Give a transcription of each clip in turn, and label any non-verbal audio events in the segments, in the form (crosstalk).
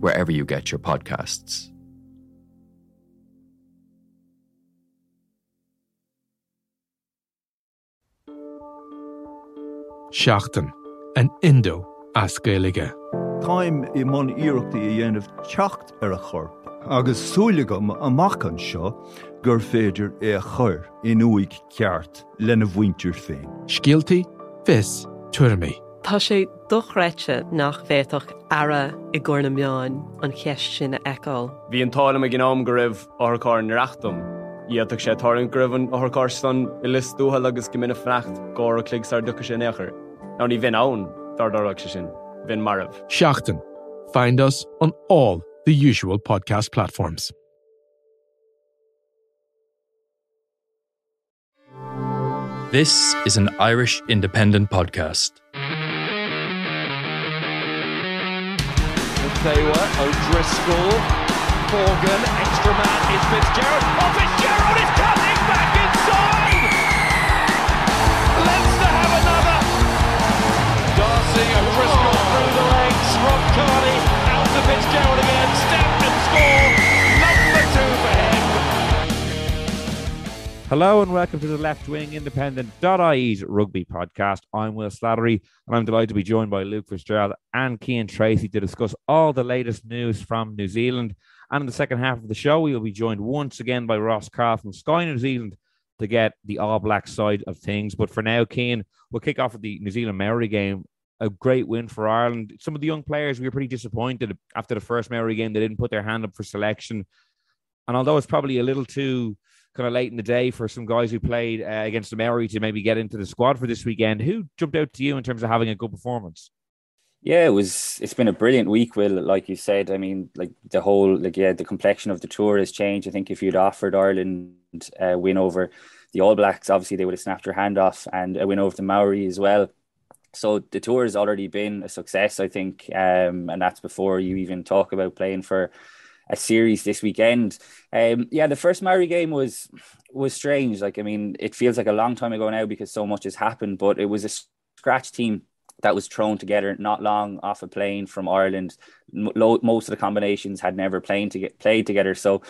wherever you get your podcasts. Seachtain an Indo ascéige. Táim i món iireachtaí a dhéanamh techt ar er a chorp, agus súlagam amachchan seo gur féidir é a chur in uig ceart lena bhaintir féin. Scialtaí fis tuairrmaí. Tá sé dochreite nach bhéach ara i ggur na meáin an cheist sin eáil. Bhí an tála a gnám go raibh áthcáir nareachtam. Iadach sé táir an gribhann áthcárstan i listúthe agus go mina frecht gá a cligsar ducha sé nechar. Ná ní bhín ann dardarach se sin, bhín marmh. Seachtain. Find us on all the usual podcast platforms. This is an Irish independent podcast. Taylor, O'Driscoll, Morgan, extra man is Fitzgerald. Fitzgerald Hello and welcome to the Left Wing Independent.ie's rugby podcast. I'm Will Slattery and I'm delighted to be joined by Luke Fitzgerald and Cian Tracey to discuss all the latest news from New Zealand. And in the second half of the show, we will be joined once again by Ross Karl from Sky New Zealand to get the All Black side of things. But for now, Cian, we'll kick off with the New Zealand Maori game. A great win for Ireland. Some of the young players we were pretty disappointed after the first Maori game. They didn't put their hand up for selection. And although it's probably a little too kind of late in the day for some guys who played uh, against the Maori to maybe get into the squad for this weekend. Who jumped out to you in terms of having a good performance? Yeah, it was. It's been a brilliant week, Will. Like you said, I mean, like the whole, like yeah, the complexion of the tour has changed. I think if you'd offered Ireland a win over the All Blacks, obviously they would have snapped their hand off, and a win over the Maori as well. So the tour has already been a success, I think, um, and that's before you even talk about playing for a series this weekend. Um, yeah, the first Maori game was was strange. Like, I mean, it feels like a long time ago now because so much has happened. But it was a scratch team that was thrown together not long off a plane from Ireland. Most of the combinations had never played to get played together, so.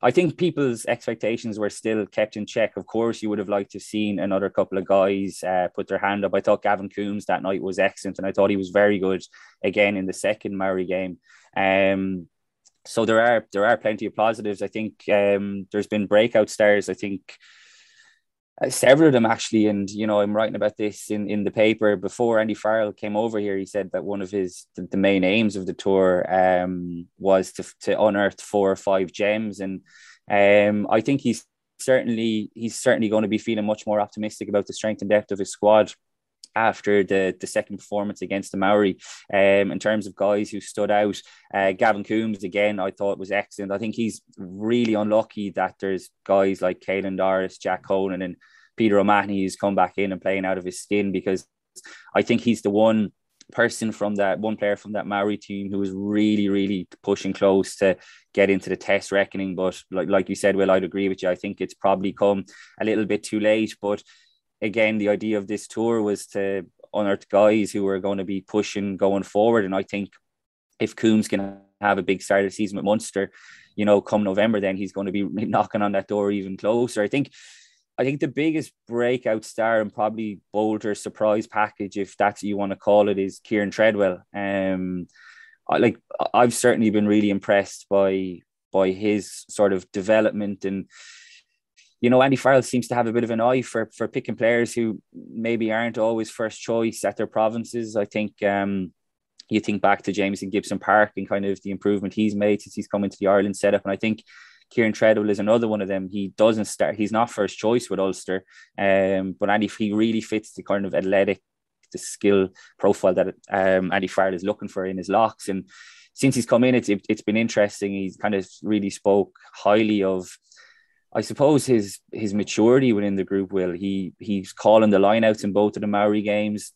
I think people's expectations were still kept in check. Of course, you would have liked to have seen another couple of guys uh, put their hand up. I thought Gavin Coombes that night was excellent, and I thought he was very good again in the second Maori game. Um, so there are there are plenty of positives. I think um, there's been breakout stars. I think uh, several of them actually, and you know I'm writing about this in, in the paper before Andy Farrell came over here. He said that one of his the, the main aims of the tour um, was to to unearth four or five gems, and um, I think he's certainly he's certainly going to be feeling much more optimistic about the strength and depth of his squad after the, the second performance against the Maori. Um, in terms of guys who stood out, uh, Gavin Coombes again, I thought was excellent. I think he's really unlucky that there's guys like Caelan Doris, Jack Conan, and Peter O'Mahony who's come back in and playing out of his skin because I think he's the one person from that one player from that Maori team who was really, really pushing close to get into the test reckoning. But like like you said, well, I'd agree with you. I think it's probably come a little bit too late. But again, the idea of this tour was to unearth guys who were going to be pushing going forward. And I think if Coombes can have a big start of the season with Munster, you know, come November, then he's going to be (laughs) knocking on that door even closer. I think I think the biggest breakout star and probably bolder surprise package, if that's what you want to call it, is Kieran Treadwell. Um, I, like I've certainly been really impressed by by his sort of development and you know, Andy Farrell seems to have a bit of an eye for for picking players who maybe aren't always first choice at their provinces. I think um, you think back to Jamison Gibson-Park and kind of the improvement he's made since he's come into the Ireland setup, and I think Kieran Treadwell is another one of them. He doesn't start; he's not first choice with Ulster, um, but Andy he really fits the kind of athletic, the skill profile that um, Andy Farrell is looking for in his locks and since he's come in, it's it, has been interesting. He's kind of really spoke highly of, I suppose his his maturity within the group. Will he he's calling the lineouts in both of the Maori games.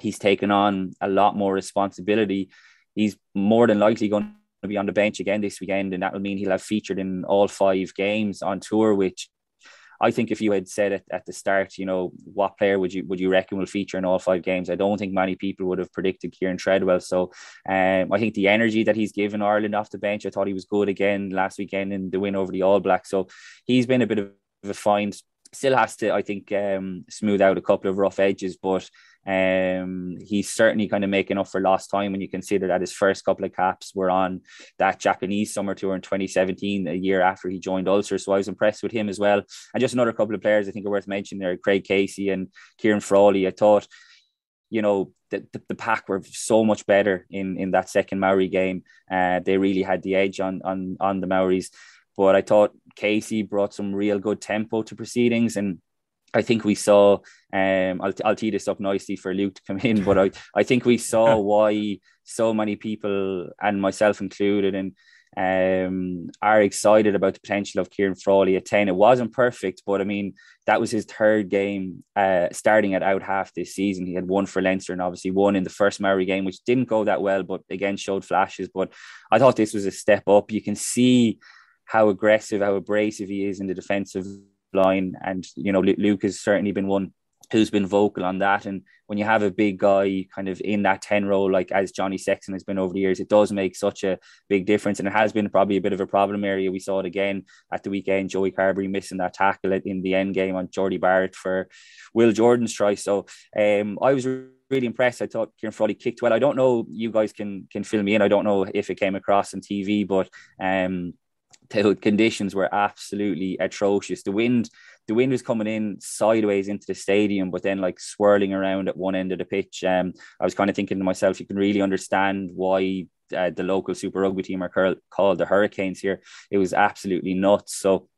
He's taken on a lot more responsibility. He's more than likely going to be on the bench again this weekend, and that will mean he'll have featured in all five games on tour, which I think if you had said it at the start, you know, what player would you would you reckon will feature in all five games? I don't think many people would have predicted Kieran Treadwell. So um, I think the energy that he's given Ireland off the bench, I thought he was good again last weekend in the win over the All Blacks. So he's been a bit of a find. Still has to, I think, um, smooth out a couple of rough edges, but um, he's certainly kind of making up for lost time when you consider that his first couple of caps were on that Japanese summer tour in 2017, a year after he joined Ulster. So I was impressed with him as well. And just another couple of players I think are worth mentioning there Craig Casey and Ciaran Frawley. I thought, you know, the, the, the, pack were so much better in, in that second Maori game. Uh, they really had the edge on, on, on the Maoris. But I thought Casey brought some real good tempo to proceedings and I think we saw. Um, I'll I'll tee this up nicely for Luke to come in, but I I think we saw (laughs) why so many people and myself included and um are excited about the potential of Ciaran Frawley at 10. It wasn't perfect, but I mean that was his third game uh starting at out half this season. He had one for Leinster and obviously one in the first Maori game, which didn't go that well, but again showed flashes. But I thought this was a step up. You can see how aggressive, how abrasive he is in the defensive line. And, you know, Luke has certainly been one who's been vocal on that. And when you have a big guy kind of in that 10 role, like as Johnny Sexton has been over the years, it does make such a big difference. And it has been probably a bit of a problem area. We saw it again at the weekend, Joey Carbery missing that tackle in the end game on Jordy Barrett for Will Jordan's try. So um, I was really impressed. I thought Ciaran Frawley kicked well. I don't know, you guys can can fill me in. I don't know if it came across on TV, but um, the (laughs) conditions were absolutely atrocious. The wind, the wind was coming in sideways into the stadium, but then like swirling around at one end of the pitch. Um, I was kind of thinking to myself, you can really understand why uh, the local Super Rugby team are called the Hurricanes here. It was absolutely nuts. So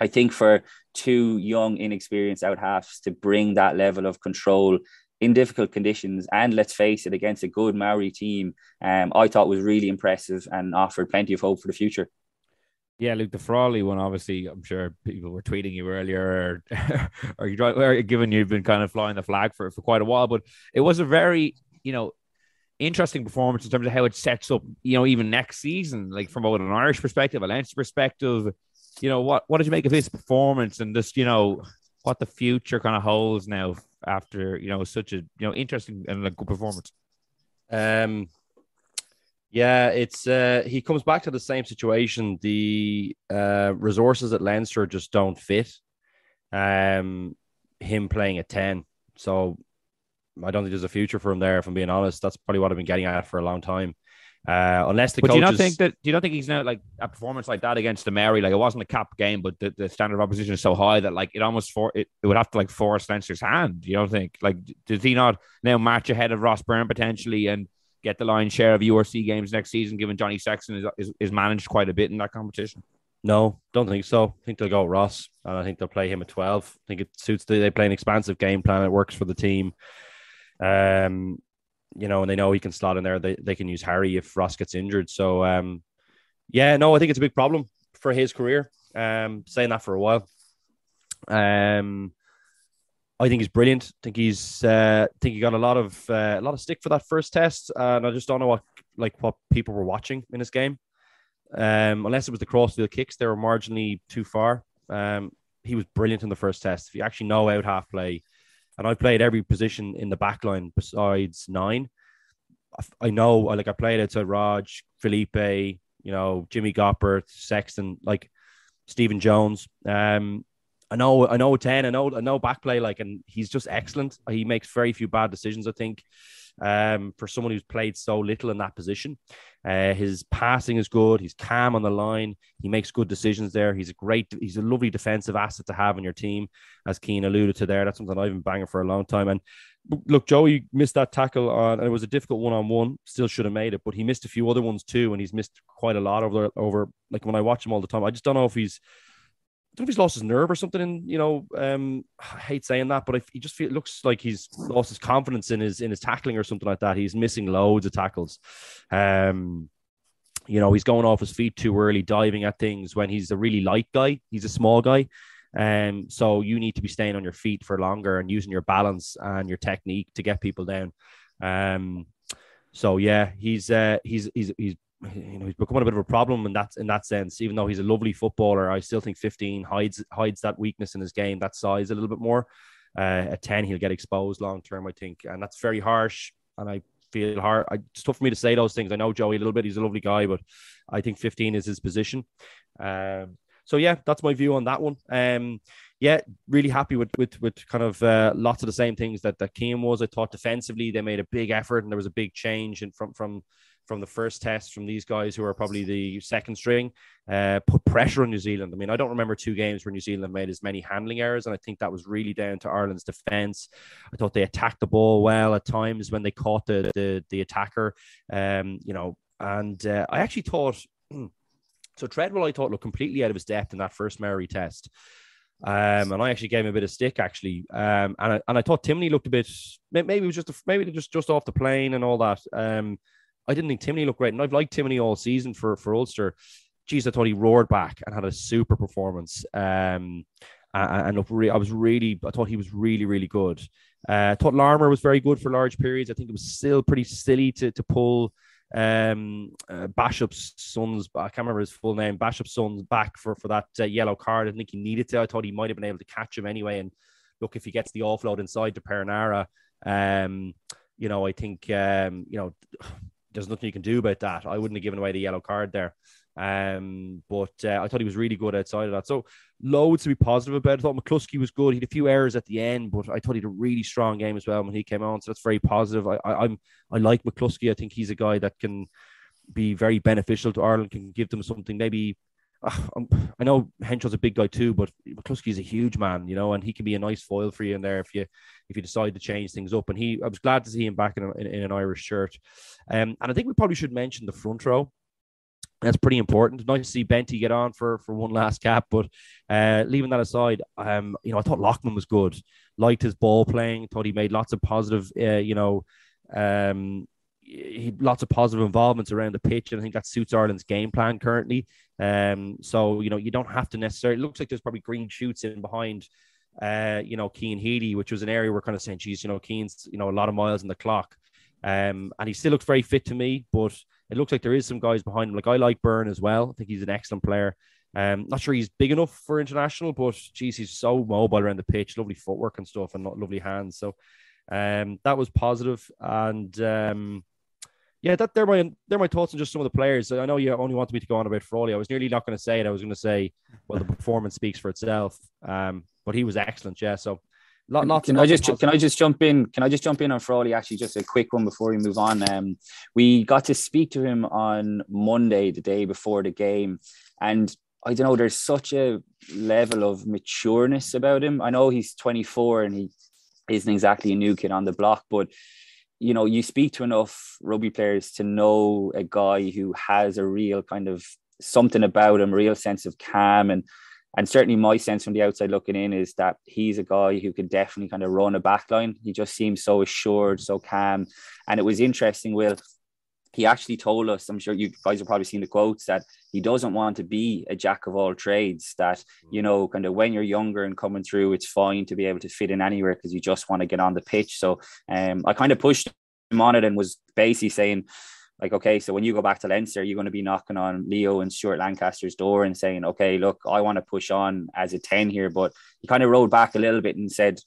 I think for two young, inexperienced out halves to bring that level of control in difficult conditions and let's face it against a good Maori team, um, I thought was really impressive and offered plenty of hope for the future. Yeah, Luke, the Frawley one, obviously, I'm sure people were tweeting you earlier or, (laughs) or, you, or given you've been kind of flying the flag for, for quite a while, but it was a very, you know, interesting performance in terms of how it sets up, you know, even next season, like from both an Irish perspective, a Leinster perspective, you know, what, what did you make of his performance and just, you know, what the future kind of holds now after, you know, such a, you know, interesting and a good performance? Um, yeah, it's uh, he comes back to the same situation. The uh, resources at Leinster just don't fit. Um, him playing at ten, so I don't think there's a future for him there. If I'm being honest, that's probably what I've been getting at for a long time. Uh, unless the but coaches... do you not think that? Do you not think he's now like a performance like that against the Maori? Like it wasn't a cap game, but the, the standard of opposition is so high that like it almost for it, it would have to like force Leinster's hand. You don't think? Like does he not now march ahead of Ross Byrne potentially and? Get the lion's share of URC games next season, given Johnny Sexton is, is, is managed quite a bit in that competition? No, don't think so. I think they'll go Ross, and I think they'll play him at 12. I think it suits the, they play an expansive game plan. It works for the team. Um, you know, and they know he can slot in there. They, they can use Harry if Ross gets injured. So, um, yeah, no, I think it's a big problem for his career. Um, saying that for a while. Um, I think he's brilliant. I think he's uh, think he got a lot of uh, a lot of stick for that first test, and I just don't know what like what people were watching in this game. Um, unless it was the crossfield kicks, they were marginally too far. Um, he was brilliant in the first test. If you actually know out half play, and I played every position in the back line besides nine. I know, like I played to Rog, Felipe, you know, Jimmy Gopperth, Sexton, like Stephen Jones. Um, I know, I know, ten. I know, I know backplay. Like, and he's just excellent. He makes very few bad decisions. I think, um, for someone who's played so little in that position, uh, his passing is good. He's calm on the line. He makes good decisions there. He's a great. He's a lovely defensive asset to have in your team, as Cian alluded to there. That's something I've been banging for a long time. And look, Joey missed that tackle on, and it was a difficult one on one. Still should have made it, but he missed a few other ones too, and he's missed quite a lot over over. Like when I watch him all the time, I just don't know if he's don't know if he's lost his nerve or something. And you know, um, I hate saying that, but he just feel, looks like he's lost his confidence in his in his tackling or something like that. He's missing loads of tackles. Um, you know, he's going off his feet too early, diving at things when he's a really light guy. He's a small guy. Um, so you need to be staying on your feet for longer and using your balance and your technique to get people down. Um, so yeah, he's uh, he's he's he's you know he's becoming a bit of a problem in that in that sense. Even though he's a lovely footballer, I still think 15 hides hides that weakness in his game, that size a little bit more. Uh, at 10, he'll get exposed long term, I think, and that's very harsh. And I feel hard. It's tough for me to say those things. I know Joey a little bit; he's a lovely guy, but I think 15 is his position. Um, so yeah, that's my view on that one. Um, yeah, really happy with with with kind of uh, lots of the same things that that Cian was. I thought defensively they made a big effort and there was a big change in from from from the first test from these guys who are probably the second string, uh, put pressure on New Zealand. I mean, I don't remember two games where New Zealand made as many handling errors, and I think that was really down to Ireland's defence. I thought they attacked the ball well at times when they caught the the, the attacker, um, you know, and uh, I actually thought. (clears throat) So Treadwell, I thought looked completely out of his depth in that first Maori test. Um, and I actually gave him a bit of stick actually. Um, and I, and I thought Timoney looked a bit maybe it was just a, maybe just just off the plane and all that. Um, I didn't think Timoney looked great, and I've liked Timoney all season for for Ulster. Geez, I thought he roared back and had a super performance. Um, and, I was really, I thought he was really, really good. Uh, I thought Larmour was very good for large periods. I think it was still pretty silly to to pull um, uh, Bishop's sons, I can't remember his full name, Bishop's sons back for, for that uh, yellow card. I think he needed to. I thought he might have been able to catch him anyway. And look, if he gets the offload inside to Perenara, um, you know, I think, um, you know, there's nothing you can do about that. I wouldn't have given away the yellow card there. Um, but uh, I thought he was really good outside of that. So loads to be positive about. I thought McCloskey was good. He had a few errors at the end, but I thought he had a really strong game as well when he came on. So that's very positive. I, I am I like McCloskey. I think he's a guy that can be very beneficial to Ireland. Can give them something. Maybe I know Henshaw's a big guy too, but McCloskey's a huge man, you know, and he can be a nice foil for you in there if you if you decide to change things up. And he, I was glad to see him back in, a, in, in an Irish shirt. Um, and I think we probably should mention the front row that's pretty important. Nice to see Benty get on for for one last cap, but uh, leaving that aside, um, you know, I thought Loughman was good. Liked his ball playing. Thought he made lots of positive, uh, you know, um, he lots of positive involvements around the pitch, and I think that suits Ireland's game plan currently. Um, so you know, you don't have to necessarily. It looks like there's probably green shoots in behind. Uh, you know, Cian Healy, which was an area we're kind of saying, geez, you know, Cian's, you know, a lot of miles in the clock. Um, and he still looks very fit to me, but it looks like there is some guys behind him. Like I like Byrne as well. I think he's an excellent player. Um, not sure he's big enough for international, but geez, he's so mobile around the pitch, lovely footwork and stuff, and lovely hands. So um, that was positive. And um, yeah, that they're my they're my thoughts on just some of the players. I know you only wanted me to go on about Frawley. I was nearly not going to say it. I was going to say, well, the performance speaks for itself. Um, but he was excellent. Yeah. So Lot, lots can I just can I just jump in? Can I just jump in on Frawley? Actually, just a quick one before we move on. Um, we got to speak to him on Monday, the day before the game, and I don't know. There's such a level of matureness about him. I know he's 24 and he isn't exactly a new kid on the block, but you know, you speak to enough rugby players to know a guy who has a real kind of something about him, real sense of calm and and certainly my sense from the outside looking in is that he's a guy who can definitely kind of run a backline. He just seems so assured, so calm. And it was interesting, Will. He actually told us, I'm sure you guys have probably seen the quotes, that he doesn't want to be a jack of all trades. That, you know, kind of when you're younger and coming through, it's fine to be able to fit in anywhere because you just want to get on the pitch. So um, I kind of pushed him on it and was basically saying, like, okay, so when you go back to Leinster, you're going to be knocking on Leo and Stuart Lancaster's door and saying, okay, look, I want to push on as a 10 here. But he kind of rolled back a little bit and said,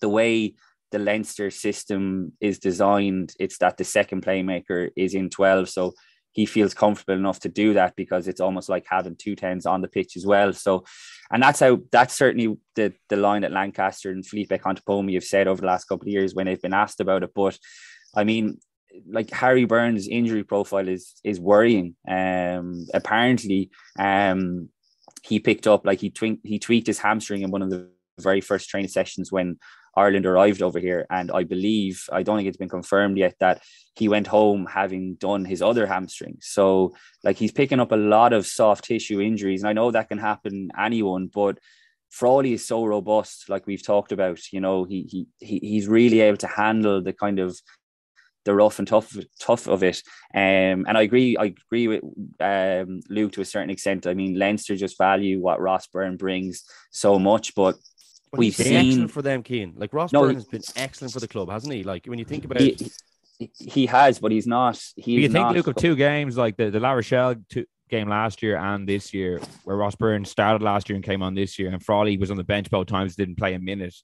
the way the Leinster system is designed, it's that the second playmaker is in 12. So he feels comfortable enough to do that because it's almost like having two tens on the pitch as well. So, and that's how that's certainly the the line that Lancaster and Felipe Contepomi have said over the last couple of years when they've been asked about it. But I mean, like Harry Byrne's injury profile is is worrying. Um, apparently, um, he picked up like he twink, he tweaked his hamstring in one of the very first training sessions when Ireland arrived over here, and I believe I don't think it's been confirmed yet that he went home having done his other hamstring. So, like he's picking up a lot of soft tissue injuries, and I know that can happen anyone, but. Frawley is so robust, like we've talked about. You know, he he, he he's really able to handle the kind of the rough and tough tough of it. Um, and I agree, I agree with um, Luke to a certain extent. I mean, Leinster just value what Ross Byrne brings so much, but But we've he's been seen excellent for them, Cian. Like Ross No, Byrne has been excellent for the club, hasn't he? Like when you think about he, he, he has, but he's not. Do He's you think, not, Luke, of two games like the, the La Rochelle two, game last year and this year, where Ross Byrne started last year and came on this year, and Frawley was on the bench both times, didn't play a minute.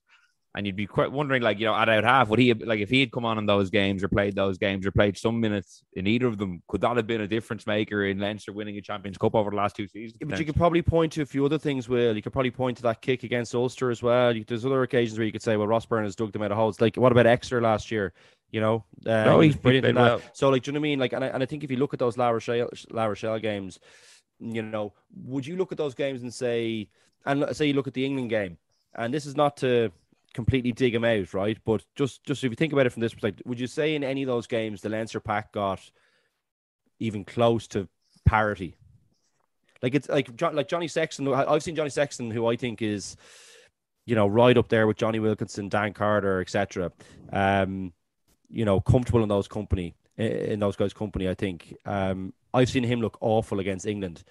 And you'd be quite wondering, like, you know, at out half, would he have, like, if he had come on in those games or played those games or played some minutes in either of them, could that have been a difference maker in Leinster winning a Champions Cup over the last two seasons? Yeah, but you could probably point to a few other things, Will. You could probably point to that kick against Ulster as well. You, there's other occasions where you could say, well, Ross Byrne has dug them out of holes. Like, what about Exeter last year? You know, uh, No, he's brilliant in that. well. So, like, do you know what I mean? Like, and I, and I think if you look at those La Rochelle, La Rochelle games, you know, would you look at those games and say, and say you look at the England game, and this is not to completely dig him out, right? But just, just if you think about it from this perspective, would you say in any of those games the Leinster pack got even close to parity? Like it's like like Johnny Sexton. I've seen Johnny Sexton, who I think is, you know, right up there with Jonny Wilkinson, Dan Carter, etc. Um, you know, comfortable in those company in those guys' company. I think um, I've seen him look awful against England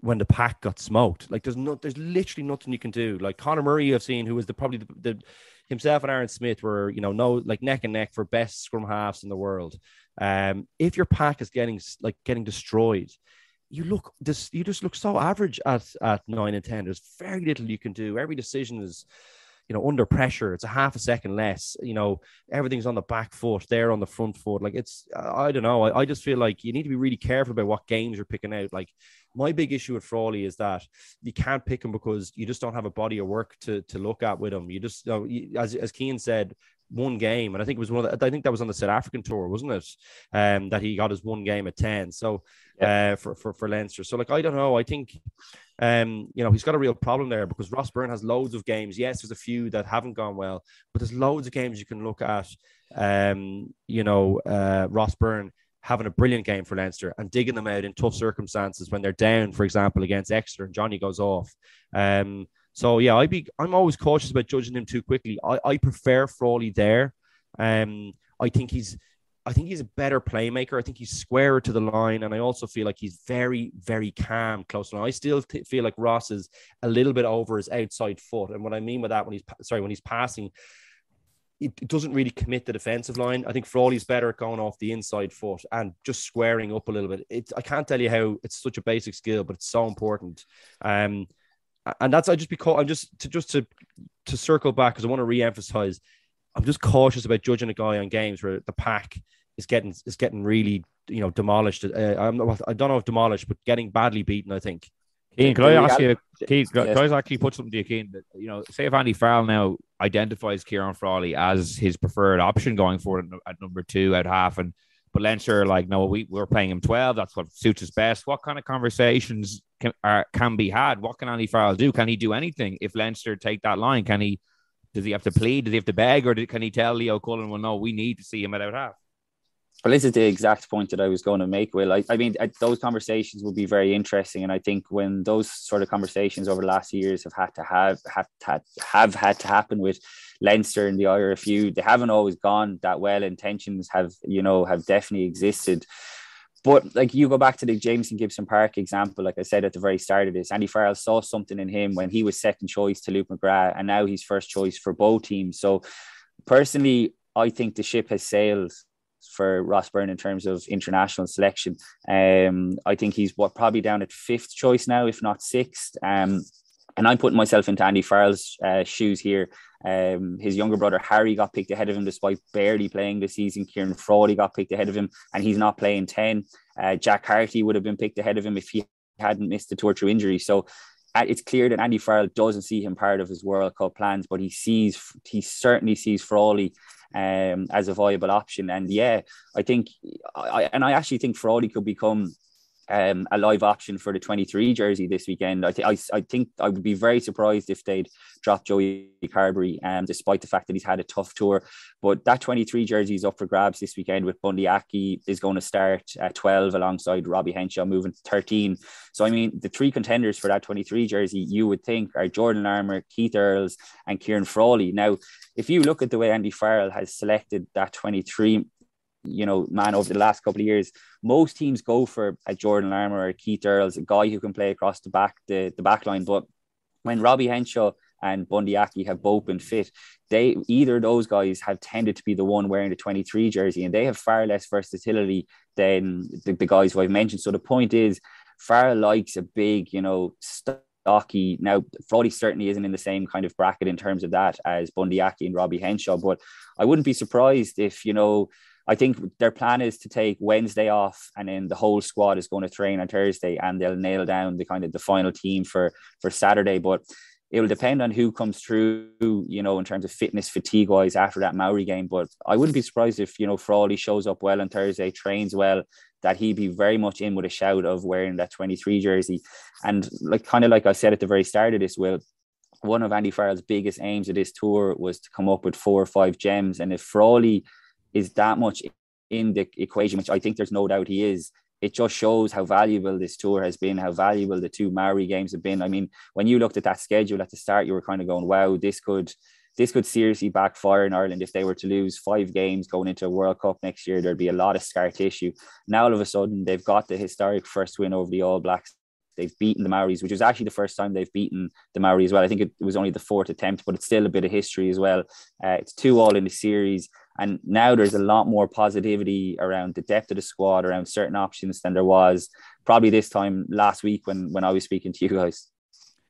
when the pack got smoked. Like there's no, there's literally nothing you can do. Like Conor Murray, I've seen who was the probably the, the himself and Aaron Smith were you know no like neck and neck for best scrum halves in the world. Um, if your pack is getting like getting destroyed, you look this you just look so average at at nine and ten. There's very little you can do. Every decision is you know under pressure. It's a half a second less. You know everything's on the back foot. They're on the front foot. Like it's I don't know. I, I just feel like you need to be really careful about what games you're picking out. Like my big issue with Frawley is that you can't pick him because you just don't have a body of work to to look at with him. You just you know, you- as as Cian said, one game, and I think it was one of the, I think that was on the South African tour, wasn't it? Um, that he got his one game at ten. So uh, for for for Leinster. So like I don't know. I think um, you know, he's got a real problem there because Ross Byrne has loads of games. Yes, there's a few that haven't gone well, but there's loads of games you can look at. Um, you know, uh, Ross Byrne having a brilliant game for Leinster and digging them out in tough circumstances when they're down, for example, against Exeter and Johnny goes off. Um, so yeah, I be I'm always cautious about judging him too quickly. I, I prefer Frawley there. Um, I think he's I think he's a better playmaker. I think he's squarer to the line, and I also feel like he's very, very calm close line. I still t- feel like Ross is a little bit over his outside foot, and what I mean by that, when he's sorry, when he's passing, it doesn't really commit the defensive line. I think Frawley's better at going off the inside foot and just squaring up a little bit. It's I can't tell you how it's such a basic skill, but it's so important. Um, and that's I just because I'm just to just to to circle back because I want to re-emphasize. I'm just cautious about judging a guy on games where the pack is getting is getting really you know demolished. Uh, I'm I don't know if demolished, but getting badly beaten. I think. Could I ask you, Cian, could Yes. I actually put something to you? That, you know, say if Andy Farrell now identifies Ciaran Frawley as his preferred option going forward at, number two, at half, and but Leinster are like, no, we, we're playing him 12. That's what suits us best. What kind of conversations can, are, can be had? What can Andy Farrell do? Can he do anything if Leinster take that line? Can he, does he have to plead? Does he have to beg? Or can he tell Leo Cullen, well, no, we need to see him at out half? Well, this is the exact point that I was going to make. Will I, I mean, I, those conversations will be very interesting, and I think when those sort of conversations over the last years have had to have have had have had to happen with Leinster and the feud, they haven't always gone that well. Intentions have, you know, have definitely existed. But like you go back to the Jamison Gibson-Park example, like I said at the very start of this, Andy Farrell saw something in him when he was second choice to Luke McGrath, and now he's first choice for both teams. So personally, I think the ship has sailed for Ross Byrne in terms of international selection. Um, I think he's what probably down at fifth choice now, if not sixth. Um, and I'm putting myself into Andy Farrell's uh, shoes here. Um, his younger brother Harry got picked ahead of him despite barely playing this season. Ciaran Frawley got picked ahead of him, and he's not playing 10. Uh, Jack Harty would have been picked ahead of him if he hadn't missed the tour through injury. So it's clear that Andy Farrell doesn't see him part of his World Cup plans, but he sees he certainly sees Frawley um, as a viable option. And yeah, I think, I, and I actually think Frawley could become um, a live option for the 23 jersey this weekend. I, th- I, I think I would be very surprised if they'd drop Joey Carbery, um, despite the fact that he's had a tough tour. But that 23 jersey is up for grabs this weekend with Bundee Aki is going to start at 12 alongside Robbie Henshaw moving to 13. So, I mean, the three contenders for that 23 jersey, you would think, are Jordan Larmour, Keith Earls, and Ciaran Frawley. Now, if you look at the way Andy Farrell has selected that 23, you know, man over the last couple of years. Most teams go for a Jordan Larmour or Keith Earls, a guy who can play across the back the, the back line. But when Robbie Henshaw and Bundee Aki have both been fit, they either of those guys have tended to be the one wearing the 23 jersey, and they have far less versatility than the, the guys who I've mentioned. So the point is, Farrell likes a big, you know, stocky. Now, Frawley certainly isn't in the same kind of bracket in terms of that as Bundee Aki and Robbie Henshaw, but I wouldn't be surprised if, you know, I think their plan is to take Wednesday off, and then the whole squad is going to train on Thursday, and they'll nail down the kind of the final team for for Saturday. But it will depend on who comes through, you know, in terms of fitness fatigue wise after that Maori game. But I wouldn't be surprised if, you know, Frawley shows up well on Thursday, trains well, that he'd be very much in with a shout of wearing that 23 jersey. And like kind of like I said at the very start of this, Will, one of Andy Farrell's biggest aims of this tour was to come up with four or five gems. And if Frawley is that much in the equation, which I think there's no doubt he is, it just shows how valuable this tour has been, how valuable the two Maori games have been. I mean, when you looked at that schedule at the start, you were kind of going, wow, this could this could seriously backfire in Ireland if they were to lose five games going into a World Cup next year. There'd be a lot of scar tissue. Now all of a sudden they've got the historic first win over the All Blacks. They've beaten the Maoris, which was actually the first time they've beaten the Maori as well. I think it was only the fourth attempt, but it's still a bit of history as well. Uh, it's two all in the series. And now there's a lot more positivity around the depth of the squad, around certain options than there was probably this time last week when when I was speaking to you guys.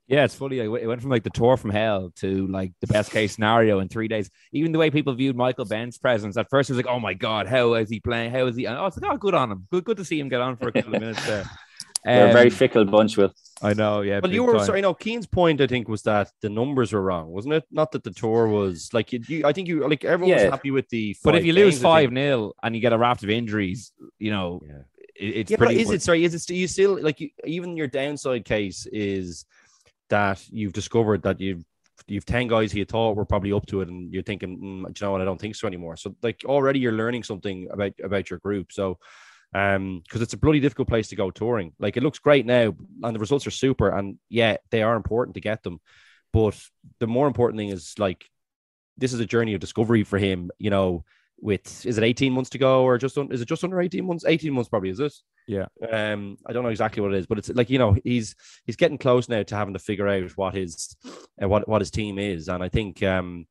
Yeah, it's funny. It went from like the tour from hell to like the best case scenario in three days. Even the way people viewed Michael Bent's presence at first, it was like, "Oh my god, how is he playing? How is he?" And oh, it's like, "Oh, good on him. Good, good to see him get on for a couple of minutes there." (laughs) They're um, a very um, fickle bunch, Will. I know, yeah. But you were sorry, you know, Cian's point, I think, was that the numbers were wrong, wasn't it? Not that the tour was like you. you I think you like everyone yeah. was happy with the. But if you games, lose five 0 and you get a raft of injuries, you know, yeah. it, it's yeah, pretty. Is it sorry? Is it? You still like you, even your downside case is that you've discovered that you've you've 10 guys who you thought were probably up to it and you're thinking mm, you know what I don't think so anymore so like already you're learning something about about your group so um because it's a bloody difficult place to go touring. Like it looks great now and the results are super and yeah they are important to get them. But the more important thing is like this is a journey of discovery for him you know with is it 18 months to go or just un, is it just under 18 months? 18 months probably is this yeah. Um i don't know exactly what it is but it's like you know he's he's getting close now to having to figure out what his uh, what what his team is and i think um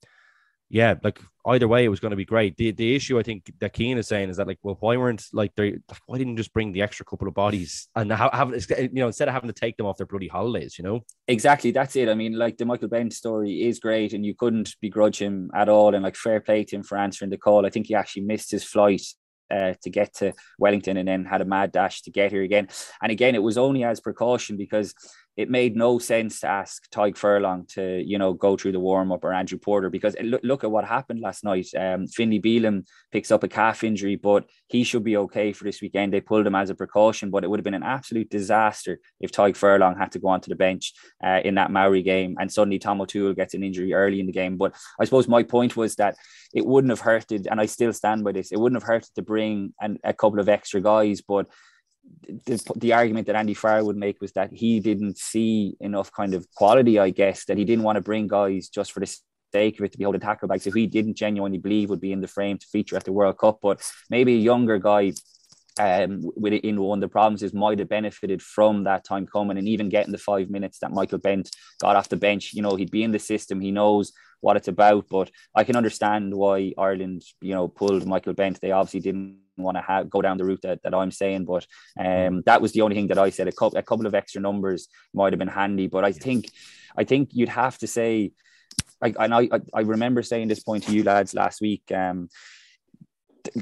yeah, like either way, it was going to be great. The the issue I think that Cian is saying is that like, well, why weren't like they why didn't just bring the extra couple of bodies and have, have you know instead of having to take them off their bloody holidays, you know? Exactly, that's it. I mean, like the Michael Bent story is great, and you couldn't begrudge him at all, and like fair play to him for answering the call. I think he actually missed his flight uh, to get to Wellington and then had a mad dash to get here again. And again, it was only as precaution because it made no sense to ask Tadhg Furlong to, you know, go through the warm up or Andrew Porter because look, look at what happened last night. Um, Finlay Bealham picks up a calf injury, but he should be okay for this weekend. They pulled him as a precaution, but it would have been an absolute disaster if Tadhg Furlong had to go onto the bench uh, in that Maori game and suddenly Tom O'Toole gets an injury early in the game. But I suppose my point was that it wouldn't have hurted, and I still stand by this, it wouldn't have hurted to bring an, a couple of extra guys, but the, the argument that Andy Farr would make was that he didn't see enough kind of quality, I guess, that he didn't want to bring guys just for the sake of it to be holding tackle bags. If he didn't genuinely believe would be in the frame to feature at the World Cup, but maybe a younger guy um, with it in one of the problems is might have benefited from that time coming and even getting the five minutes that Michael Bent got off the bench. You know, he'd be in the system. He knows what it's about. But I can understand why Ireland, you know, pulled Michael Bent. They obviously didn't want to have, go down the route that, that I'm saying, but um, that was the only thing that I said. A couple, a couple of extra numbers might have been handy, but I think, I think you'd have to say, like, and I, I remember saying this point to you lads last week. Um,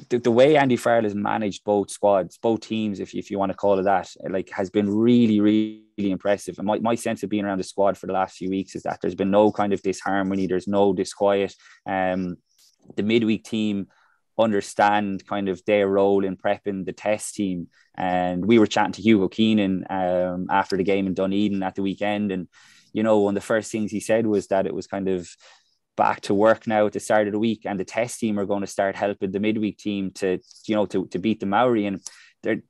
the, the way Andy Farrell has managed both squads, both teams, if, if you want to call it that, like has been really, really impressive. And my, my sense of being around the squad for the last few weeks is that there's been no kind of disharmony, there's no disquiet. Um, the midweek team understand kind of their role in prepping the test team. And we were chatting to Hugo Keenan um, after the game in Dunedin at the weekend. And, you know, one of the first things he said was that it was kind of back to work now at the start of the week, and the test team are going to start helping the midweek team to, you know, to, to beat the Maori. And they're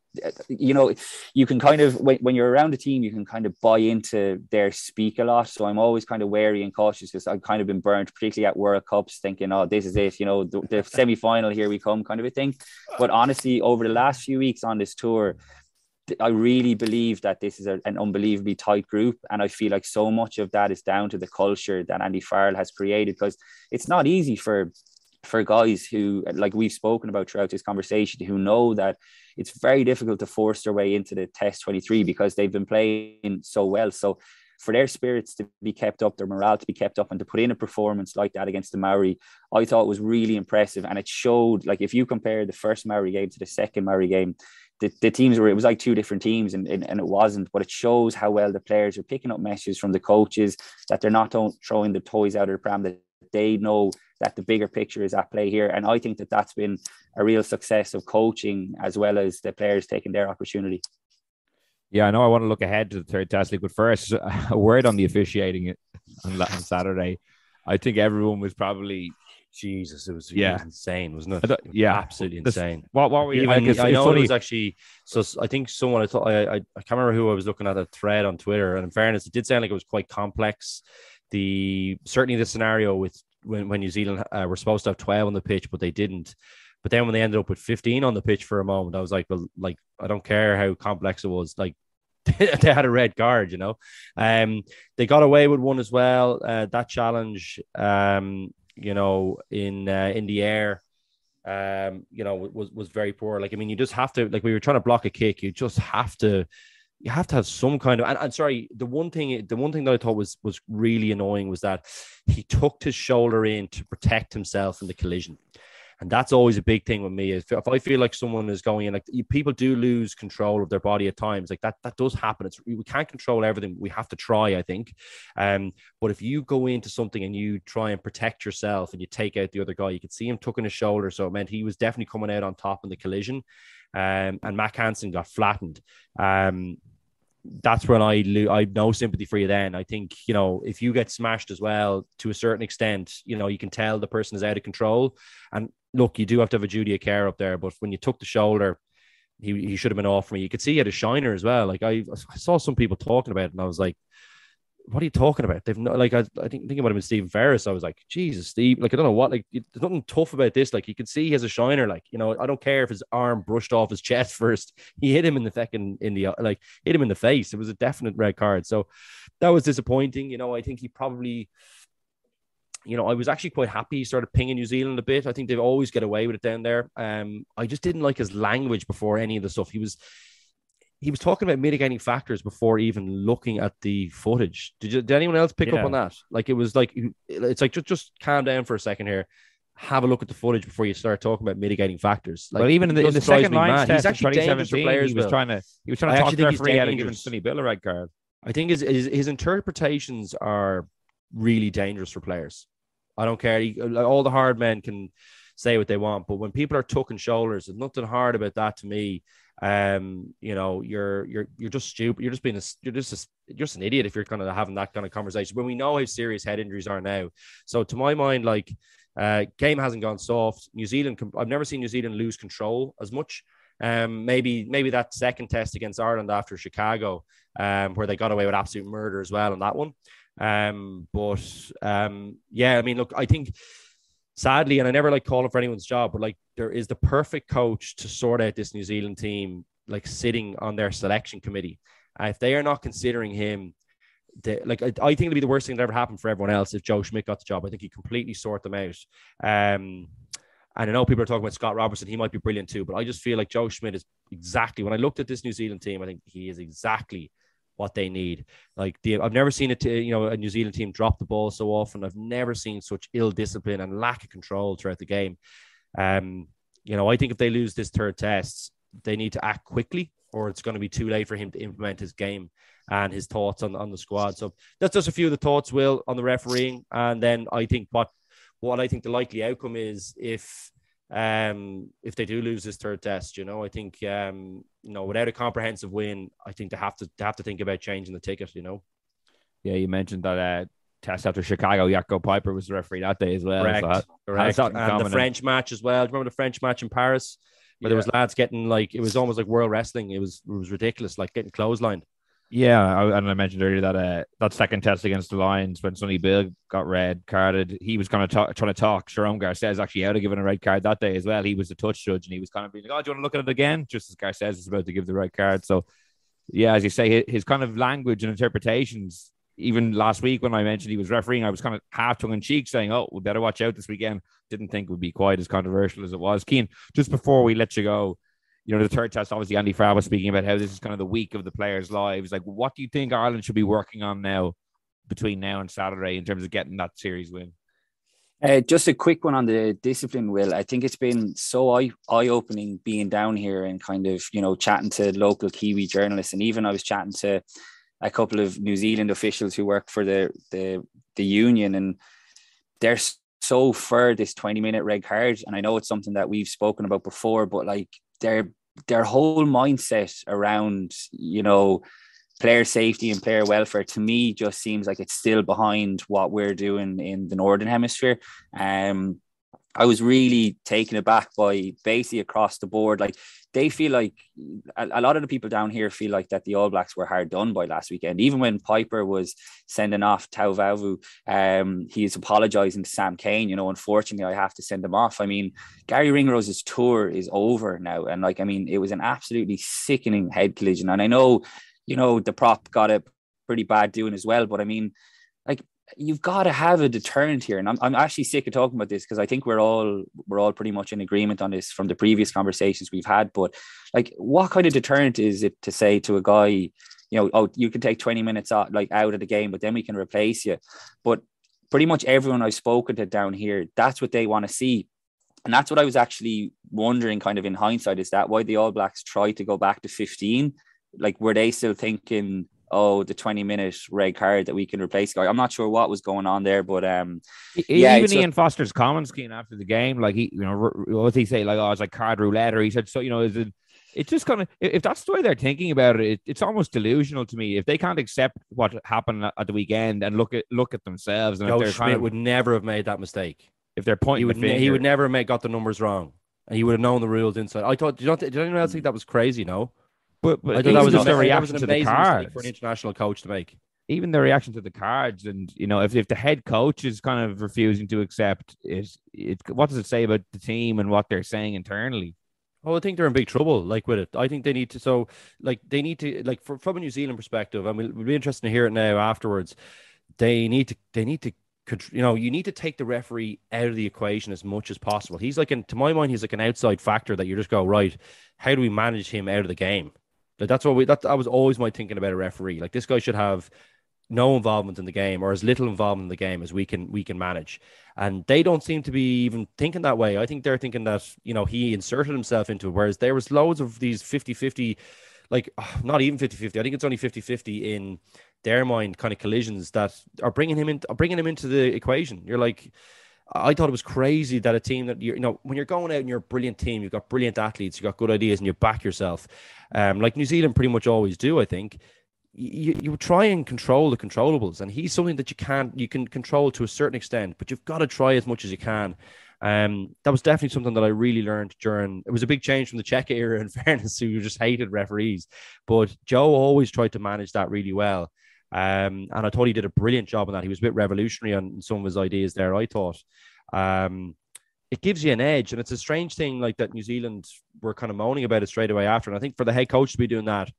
you know, you can kind of when, when you're around a team, you can kind of buy into their speak a lot. So I'm always kind of wary and cautious because I've kind of been burnt, particularly at World Cups, thinking, "Oh, this is it," you know, the, the semi final, here we come, kind of a thing. But honestly, over the last few weeks on this tour, I really believe that this is a, an unbelievably tight group, and I feel like so much of that is down to the culture that Andy Farrell has created because it's not easy for for guys who, like we've spoken about throughout this conversation, who know that it's very difficult to force their way into the Test 23 because they've been playing so well. So, for their spirits to be kept up, their morale to be kept up, and to put in a performance like that against the Maori, I thought was really impressive. And it showed, like, if you compare the first Maori game to the second Maori game, the, the teams were it was like two different teams and, and, and it wasn't but it shows how well the players are picking up messages from the coaches that they're not throwing the toys out of the pram that they know that the bigger picture is at play here. And I think that that's been a real success of coaching as well as the players taking their opportunity. Yeah, I know I want to look ahead to the third test league, but first, (laughs) a word on the officiating on, on Saturday. I think everyone was probably Jesus, it was, yeah. it was insane, wasn't it? Yeah, absolutely insane. What, what were you? Even, like, I know funny. it was actually. So I think someone I thought I, I I can't remember who I was looking at a thread on Twitter, and in fairness, it did sound like it was quite complex. The certainly the scenario with when, when New Zealand uh, were supposed to have 12 on the pitch, but they didn't. But then when they ended up with 15 on the pitch for a moment, I was like, well, like, I don't care how complex it was. Like, (laughs) they had a red card, you know. Um, they got away with one as well. Uh, that challenge, um, you know, in uh, in the air, um, you know, was was very poor. Like, I mean, you just have to, like, we were trying to block a kick. You just have to you have to have some kind of and, and, sorry the one thing the one thing that i thought was was really annoying was that he tucked his shoulder in to protect himself in the collision. And that's always a big thing with me. If, if i feel like someone is going in like people do lose control of their body at times. Like that that does happen. It's we can't control everything. We have to try i think. Um but if you go into something and you try and protect yourself and you take out the other guy you could see him tucking his shoulder. So it meant he was definitely coming out on top in the collision. Um, and Mack Hansen got flattened. Um, that's when I lo- I have no sympathy for you. Then I think you know if you get smashed as well to a certain extent, you know you can tell the person is out of control. And look, you do have to have a duty of care up there. But when you took the shoulder, he, he should have been off me. You could see he had a shiner as well. Like I, I saw some people talking about it, and I was like, what are you talking about? They've not like I, I think thinking about him with Stephen Ferris. I was like, Jesus, Steve. Like I don't know what. Like there's nothing tough about this. Like you can see he has a shiner. Like you know, I don't care if his arm brushed off his (laughs) chest first. He hit him in the second in the like hit him in the face. It was a definite red card. So that was disappointing. You know, I think he probably. You know, I was actually quite happy he started pinging New Zealand a bit. I think they've always get away with it down there. Um, I just didn't like his language before any of the stuff. He was he was talking about mitigating factors before even looking at the footage. Did you, did anyone else pick Yeah. up on that? Like it was like it's like just just calm down for a second here. Have a look at the footage before you start talking about mitigating factors. Like, well, even in the, in the second line he's actually dangerous for players. he was Will. trying to he was trying I to talk actually to the think referee out of giving. Sonny Bill a red card. I think his, his his interpretations are really dangerous for players. I don't care. He, all the hard men can say what they want, but when people are tucking shoulders, there's nothing hard about that to me. Um, you know, you're you're you're just stupid. You're just being a you're just a, you're just an idiot if you're kind of having that kind of conversation. When we know how serious head injuries are now, so to my mind, like uh, game hasn't gone soft. New Zealand, I've never seen New Zealand lose control as much. Um, maybe maybe that second test against Ireland after Chicago, um, where they got away with absolute murder as well on that one. Um, but um, yeah, I mean, look, I think sadly, and I never like calling for anyone's job, but like there is the perfect coach to sort out this New Zealand team, like sitting on their selection committee. If they are not considering him, like I, I think it'd be the worst thing that ever happened for everyone else if Joe Schmidt got the job. I think he completely sort them out. Um, and I know people are talking about Scott Robertson. He might be brilliant too, but I just feel like Joe Schmidt is exactly when I looked at this New Zealand team, I think he is exactly what they need. Like the, I've never seen it, you know, a New Zealand team drop the ball so often. I've never seen such ill discipline and lack of control throughout the game. Um, you know, I think if they lose this third test, they need to act quickly, or it's going to be too late for him to implement his game and his thoughts on, on the squad. So that's just a few of the thoughts, Will, on the refereeing. And then I think what what I think the likely outcome is if um if they do lose this third test, you know, I think um you know without a comprehensive win, I think they have to they have to think about changing the ticket. You know, Yeah, you mentioned that uh, test after Chicago. Jaco Peyper was the referee that day as well. correct, so that- correct. And the. French match as well. Do you remember the French match in Paris where there was lads getting like it was almost like world wrestling. It was it was ridiculous, like getting clotheslined. Yeah, I, and I mentioned earlier that uh, that second test against the Lions when Sonny Bill got red carded, he was kind of trying to talk. Jerome Garces actually out of giving a red card that day as well. He was the touch judge, and he was kind of being like, "Oh, do you want to look at it again?" Just as Garces is about to give the red card. So, yeah, as you say, his, his kind of language and interpretations. Even last week when I mentioned he was refereeing, I was kind of half tongue in cheek saying, "Oh, we better watch out this weekend." Didn't think it would be quite as controversial as it was. Cian, just before we let you go, you know, the third test, obviously, Andy Farrell was speaking about how this is kind of the week of the players' lives. Like, what do you think Ireland should be working on now between now and Saturday in terms of getting that series win? Uh, just a quick one on the discipline, Will. I think it's been so eye opening being down here and kind of you know chatting to local Kiwi journalists, and even I was chatting to a couple of New Zealand officials who work for the the the union, and they're so for this twenty minute red card. And I know it's something that we've spoken about before, but like their their whole mindset around you know player safety and player welfare to me just seems like it's still behind what we're doing in the northern hemisphere. Um I was really taken aback by basically across the board. Like they feel like a, a, lot of the people down here feel like that the All Blacks were hard done by last weekend. Even when Peyper was sending off Ta'avao, um, he's apologizing to Sam Cane. You know, unfortunately, I have to send him off. I mean, Garry Ringrose's tour is over now, and like I mean, it was an absolutely sickening head collision. And I know, you know, the prop got it pretty bad doing as well, but I mean, you've got to have a deterrent here and I'm, I'm actually sick of talking about this because i think we're all we're all pretty much in agreement on this from the previous conversations we've had but like what kind of deterrent is it to say to a guy you know oh you can take 20 minutes out like out of the game but then we can replace you but pretty much everyone i've spoken to down here that's what they want to see and that's what i was actually wondering kind of in hindsight is that why the all blacks tried to go back to 15 like were they still thinking oh, the 20 minute red card that we can replace guy. I'm not sure what was going on there, but um, yeah, even Ian Foster's comments came after the game, like he, you know, what did he say? Like, oh, it's like card roulette, or he said, so, you know, is it, it's just kind of if that's the way they're thinking about it, it, it's almost delusional to me. If they can't accept what happened at the weekend and look at look at themselves, and Joe if they're Schmidt kind of, would never have made that mistake. if they're pointing, He would the ne- he would never have made got the numbers wrong, and he would have known the rules inside. I thought. Did, you not, did anyone else think that was crazy? No, But, but I thought that was, just a, their reaction to the cards, for an international coach to make. even the reaction to the cards, and you know, if, if the head coach is kind of refusing to accept it, it, what does it say about the team and what they're saying internally? Oh, I think they're in big trouble. Like with it, I think they need to. So, like, they need to, like, for, from a New Zealand perspective, and we'll, we'll be interesting to hear it now afterwards. They need to, they need to, you know, you need to take the referee out of the equation as much as possible. He's like, an, to my mind, he's like an outside factor that you just go right. How do we manage him out of the game? Like that's what we. That, that was always my thinking about a referee. Like this guy should have no involvement in the game or as little involvement in the game as we can we can manage and they don't seem to be even thinking that way i think they're thinking that you know he inserted himself into it whereas there was loads of these 50-50 like (sighs) not even 50-50 i think it's only 50-50 in their mind kind of collisions that are bringing him in are bringing him into the equation you're like I thought it was crazy that a team that you know, when you're going out and you're a brilliant team, you've got brilliant athletes, you've got good ideas, and you back yourself, um, like New Zealand pretty much always do. I think you, you try and control the controllables, and he's something that you can't you can control to a certain extent, but you've got to try as much as you can. Um, that was definitely something that I really learned during. It was a big change from the Cheika era, in (laughs) fairness, who just hated referees. But Joe always tried to manage that really well, um, and I thought he did a brilliant job on that. He was a bit revolutionary on some of his ideas there. I thought. Um, it gives you an edge, and it's a strange thing like that. New Zealand were kind of moaning about it straight away after, and I think for the head coach to be doing that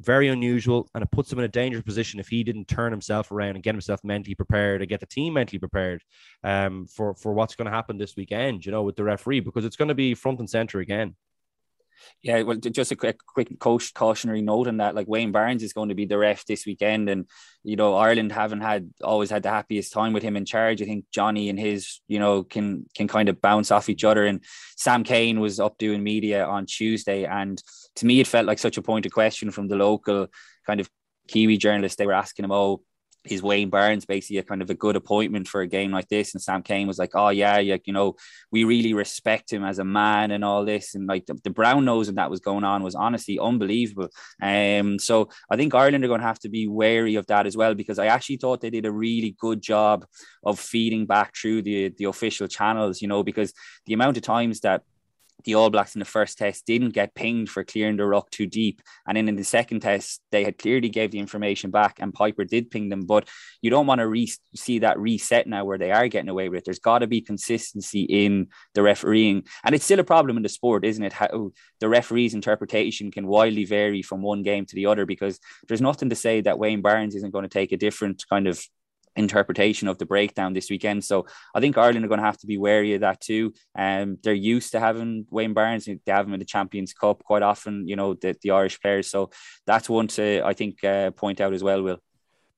very unusual and it puts him in a dangerous position if he didn't turn himself around and get himself mentally prepared and get the team mentally prepared um, for for what's going to happen this weekend you know with the referee because it's going to be front and center again Yeah, well, just a quick, quick coach cautionary note on that. Like Wayne Barnes is going to be the ref this weekend, and you know Ireland haven't had always had the happiest time with him in charge. I think Johnny and his, you know, can can kind of bounce off each other. And Sam Cane was up doing media on Tuesday, and to me it felt like such a point of question from the local kind of Kiwi journalists. They were asking him, "Oh, is Wayne Barnes basically a kind of a good appointment for a game like this? And Sam Cane was like, oh yeah, yeah, you know, we really respect him as a man and all this. And like the, the brown nosing that was going on was honestly unbelievable. Um, so I think Ireland are going to have to be wary of that as well, because I actually thought they did a really good job of feeding back through the, the official channels, you know, because the amount of times that the All Blacks in the first test didn't get pinged for clearing the ruck too deep. And then in the second test, they had clearly gave the information back and Peyper did ping them. But you don't want to re- see that reset now where they are getting away with it. There's got to be consistency in the refereeing. And it's still a problem in the sport, isn't it? How the referee's interpretation can widely vary from one game to the other because there's nothing to say that Wayne Barnes isn't going to take a different kind of interpretation of the breakdown this weekend. So I think Ireland are going to have to be wary of that too. Um, they're used to having Wayne Barnes. They have him in the Champions Cup quite often. You know the, the Irish players. So that's one to I think uh, point out as well. Will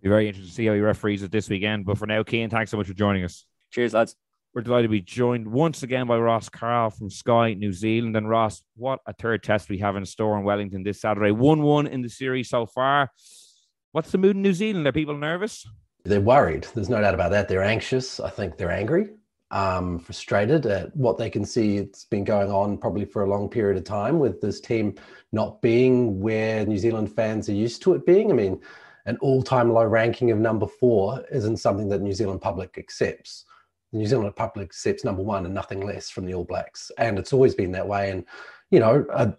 be very interesting to see how he referees it this weekend. But for now, Cian, thanks so much for joining us. Cheers, lads. We're delighted to be joined once again by Ross Karl from Sky New Zealand. And Ross, what a third test we have in store in Wellington this Saturday. 1 1 in the series so far. What's the mood in New Zealand? Are people nervous? They're worried. There's no doubt about that. They're anxious. I think they're angry, um, frustrated at what they can see. It's been going on probably for a long period of time with this team not being where New Zealand fans are used to it being. I mean, an all-time low ranking of number four isn't something that New Zealand public accepts. The New Zealand public accepts number one and nothing less from the All Blacks, and it's always been that way. And you know, uh,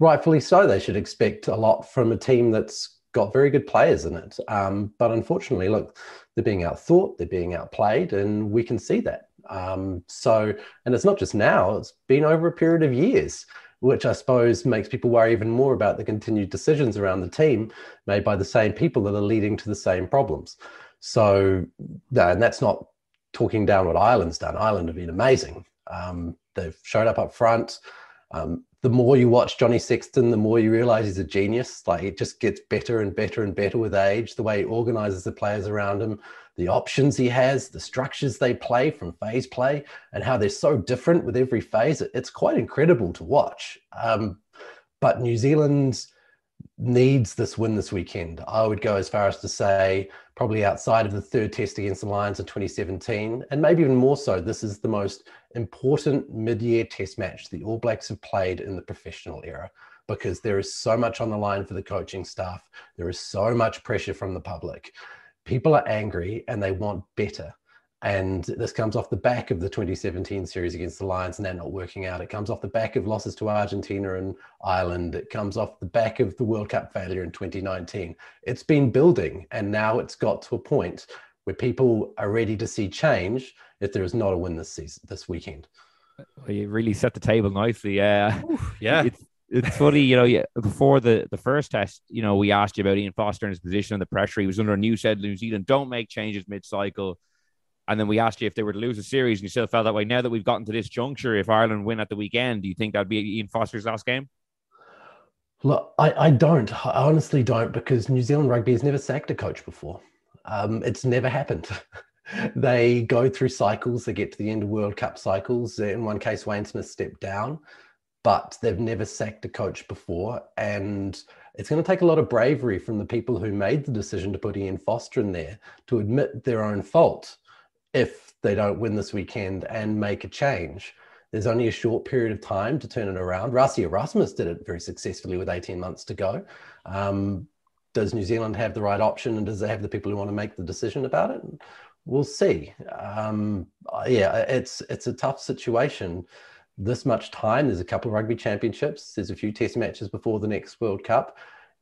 rightfully so, they should expect a lot from a team that's got very good players in it. Um, but unfortunately, look, they're being outthought, they're being outplayed, and we can see that. Um, so, and it's not just now, it's been over a period of years, which I suppose makes people worry even more about the continued decisions around the team made by the same people that are leading to the same problems. So, and that's not talking down what Ireland's done. Ireland have been amazing. Um, they've showed up up front. Um, the more you watch Johnny Sexton, the more you realize he's a genius. Like it just gets better and better and better with age. The way he organizes the players around him, the options he has, the structures they play from phase play, and how they're so different with every phase. It's quite incredible to watch. Um, but New Zealand needs this win this weekend. I would go as far as to say, probably outside of the third test against the Lions in 2017, and maybe even more so, this is the most important mid-year test match the All Blacks have played in the professional era because there is so much on the line for the coaching staff. There is so much pressure from the public. People are angry and they want better. And this comes off the back of the 2017 series against the Lions and that not working out. It comes off the back of losses to Argentina and Ireland. It comes off the back of the World Cup failure in 2019. It's been building and now it's got to a point where people are ready to see change if there is not a win this season, this weekend. Well, you really set the table nicely. Uh, yeah. It's, it's funny, you know, yeah, before the, the first test, you know, we asked you about Ian Foster and his position and the pressure. He was under a new said New Zealand, don't make changes mid cycle and then we asked you if they were to lose a series and you still felt that way. Now that we've gotten to this juncture, if Ireland win at the weekend, do you think that'd be Ian Foster's last game? Look, I, I don't. I honestly don't because New Zealand rugby has never sacked a coach before. Um, it's never happened. (laughs) they go through cycles. They get to the end of World Cup cycles. In one case, Wayne Smith stepped down, but they've never sacked a coach before. And it's going to take a lot of bravery from the people who made the decision to put Ian Foster in there to admit their own fault if they don't win this weekend and make a change. There's only a short period of time to turn it around. Rassie Erasmus did it very successfully with 18 months to go. Um, does New Zealand have the right option and does it have the people who want to make the decision about it? We'll see. Um, yeah, it's it's a tough situation. This much time. There's a couple of rugby championships. There's a few test matches before the next World Cup.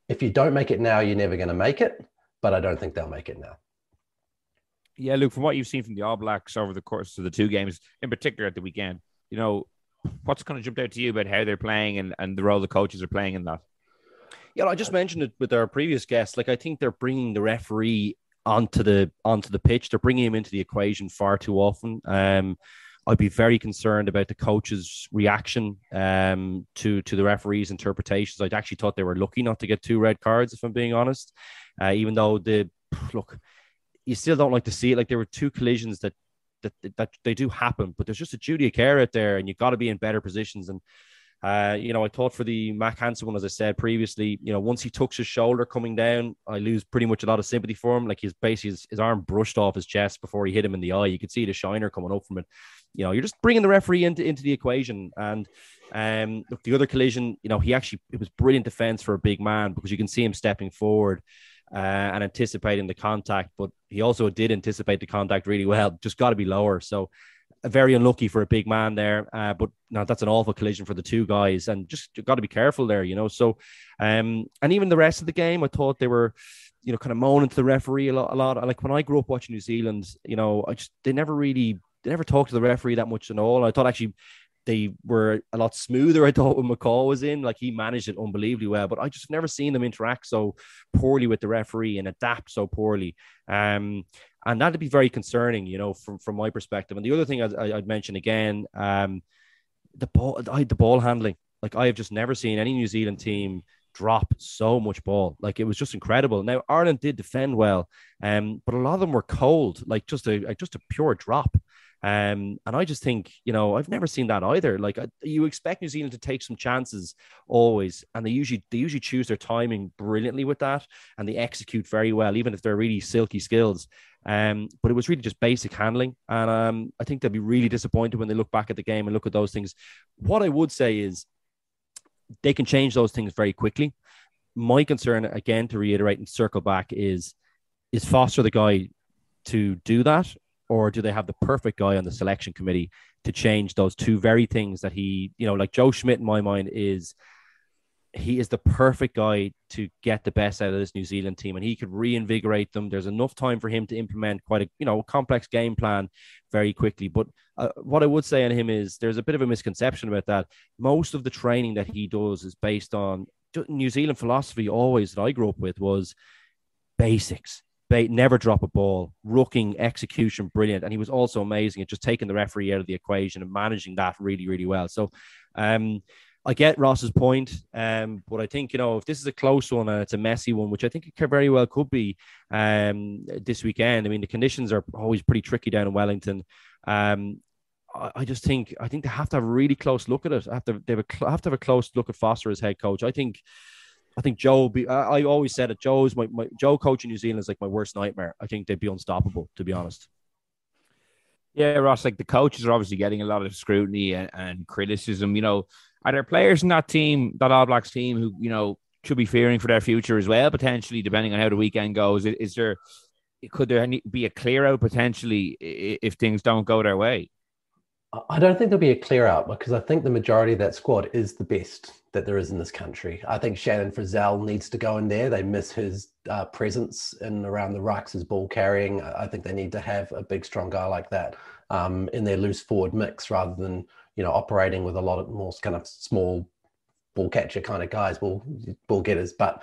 If you don't make it now, you're never going to make it. But I don't think they'll make it now. Yeah, Luke, from what you've seen from the All Blacks over the course of the two games, in particular at the weekend, you know, what's kind of jumped out to you about how they're playing and, and the role the coaches are playing in that? Yeah, I just mentioned it with our previous guest. Like, I think they're bringing the referee onto the onto the pitch. They're bringing him into the equation far too often. Um, I'd be very concerned about the coach's reaction um, to to the referee's interpretations. I actually thought they were lucky not to get two red cards, if I'm being honest. Uh, even though the look, you still don't like to see it. Like there were two collisions that that that they do happen, but there's just a duty of care out there, and you've got to be in better positions. And uh, you know, I thought for the Mack Hansen one, as I said previously, you know, once he tucks his shoulder coming down, I lose pretty much a lot of sympathy for him. Like his basically his, his arm brushed off his chest before he hit him in the eye. You could see the shiner coming up from it. You know, you're just bringing the referee into, into the equation. And um, look, the other collision, you know, he actually it was brilliant defense for a big man because you can see him stepping forward uh, and anticipating the contact, but he also did anticipate the contact really well. Just got to be lower. So very unlucky for a big man there. Uh, but now that's an awful collision for the two guys, and just got to be careful there, you know. So, um, and even the rest of the game, I thought they were, you know, kind of moaning to the referee a lot. A lot. Like when I grew up watching New Zealand, you know, I just they never really they never talked to the referee that much at all. I thought actually they were a lot smoother. (laughs) I thought when McCaw was in, like he managed it unbelievably well. But I just never seen them interact so poorly with the referee and adapt so poorly. Um, and that'd be very concerning, you know, from from my perspective. And the other thing I'd, I'd mention again, um, the ball, I, the ball handling. Like I have just never seen any New Zealand team drop so much ball. Like it was just incredible. Now Ireland did defend well, um, but a lot of them were cold, like just a just a pure drop. Um, and I just think, you know, I've never seen that either. Like you expect New Zealand to take some chances always, and they usually they usually choose their timing brilliantly with that, and they execute very well, even if they're really silky skills. Um, but it was really just basic handling, and um, I think they'll be really disappointed when they look back at the game and look at those things. What I would say is they can change those things very quickly. My concern, again, to reiterate and circle back, is is Foster the guy to do that, or do they have the perfect guy on the selection committee to change those two very things that he, you know, like Joe Schmidt in my mind is he is the perfect guy to get the best out of this New Zealand team, and he could reinvigorate them. There's enough time for him to implement quite a you know complex game plan very quickly. But uh, what I would say on him is there's a bit of a misconception about that. Most of the training that he does is based on New Zealand philosophy. Always that I grew up with was basics never drop a ball, rucking, execution, brilliant. And he was also amazing at just taking the referee out of the equation and managing that really, really well. So, um, I get Ross's point, um, but I think you know if this is a close one and it's a messy one, which I think it very well could be um, this weekend. I mean, the conditions are always pretty tricky down in Wellington. Um, I, I, just think I think they have to have a really close look at it. I have to they have, a, have to have a close look at Foster as head coach. I think I think Joe. Be, I, always said it. Joe's my, my Joe coaching New Zealand is like my worst nightmare. I think they'd be unstoppable, to be honest. Yeah, Ross. Like the coaches are obviously getting a lot of scrutiny and, and criticism. You know, are there players in that team, that All Blacks team, who you know should be fearing for their future as well, potentially, depending on how the weekend goes? Is, is there could there any, be a clear out potentially if things don't go their way? I don't think there'll be a clear out because I think the majority of that squad is the best that there is in this country. I think Shannon Frizzell needs to go in there. They miss his uh, presence in around the rucks, his ball carrying. I think they need to have a big, strong guy like that um, in their loose forward mix rather than you know operating with a lot of more kind of small ball catcher kind of guys, ball ball getters. But